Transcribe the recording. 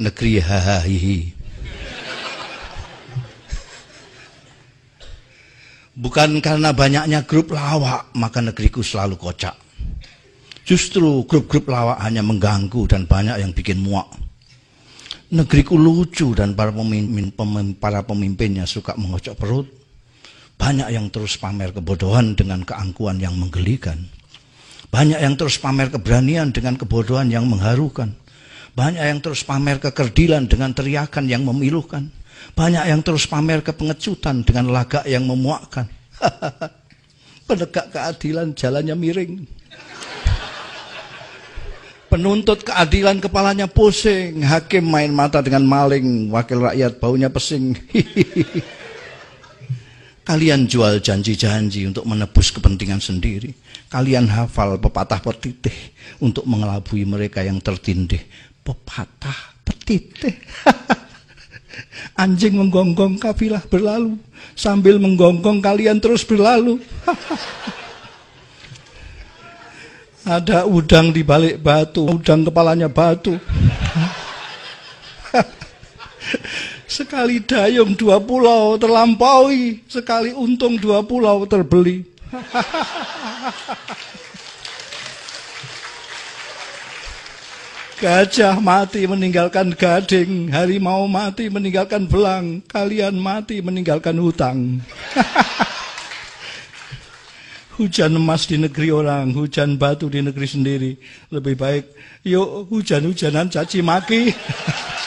negeri hahaha Bukan karena banyaknya grup lawak, maka negeriku selalu kocak. Justru grup-grup lawak hanya mengganggu dan banyak yang bikin muak. Negeriku lucu dan para pemimpin, para pemimpinnya suka mengocok perut. Banyak yang terus pamer kebodohan dengan keangkuhan yang menggelikan. Banyak yang terus pamer keberanian dengan kebodohan yang mengharukan. Banyak yang terus pamer kekerdilan dengan teriakan yang memilukan. Banyak yang terus pamer kepengecutan dengan laga yang memuakkan. Penegak keadilan jalannya miring. Penuntut keadilan kepalanya pusing. Hakim main mata dengan maling. Wakil rakyat baunya pesing. Kalian jual janji-janji untuk menebus kepentingan sendiri. Kalian hafal pepatah petitih untuk mengelabui mereka yang tertindih. Pepatah petitih. Anjing menggonggong kafilah berlalu. Sambil menggonggong kalian terus berlalu. Ada udang di balik batu, udang kepalanya batu. sekali dayung dua pulau terlampaui, sekali untung dua pulau terbeli. Gajah mati meninggalkan gading, harimau mati meninggalkan belang, kalian mati meninggalkan hutang. hujan emas di negeri orang, hujan batu di negeri sendiri. Lebih baik, yuk hujan-hujanan caci maki.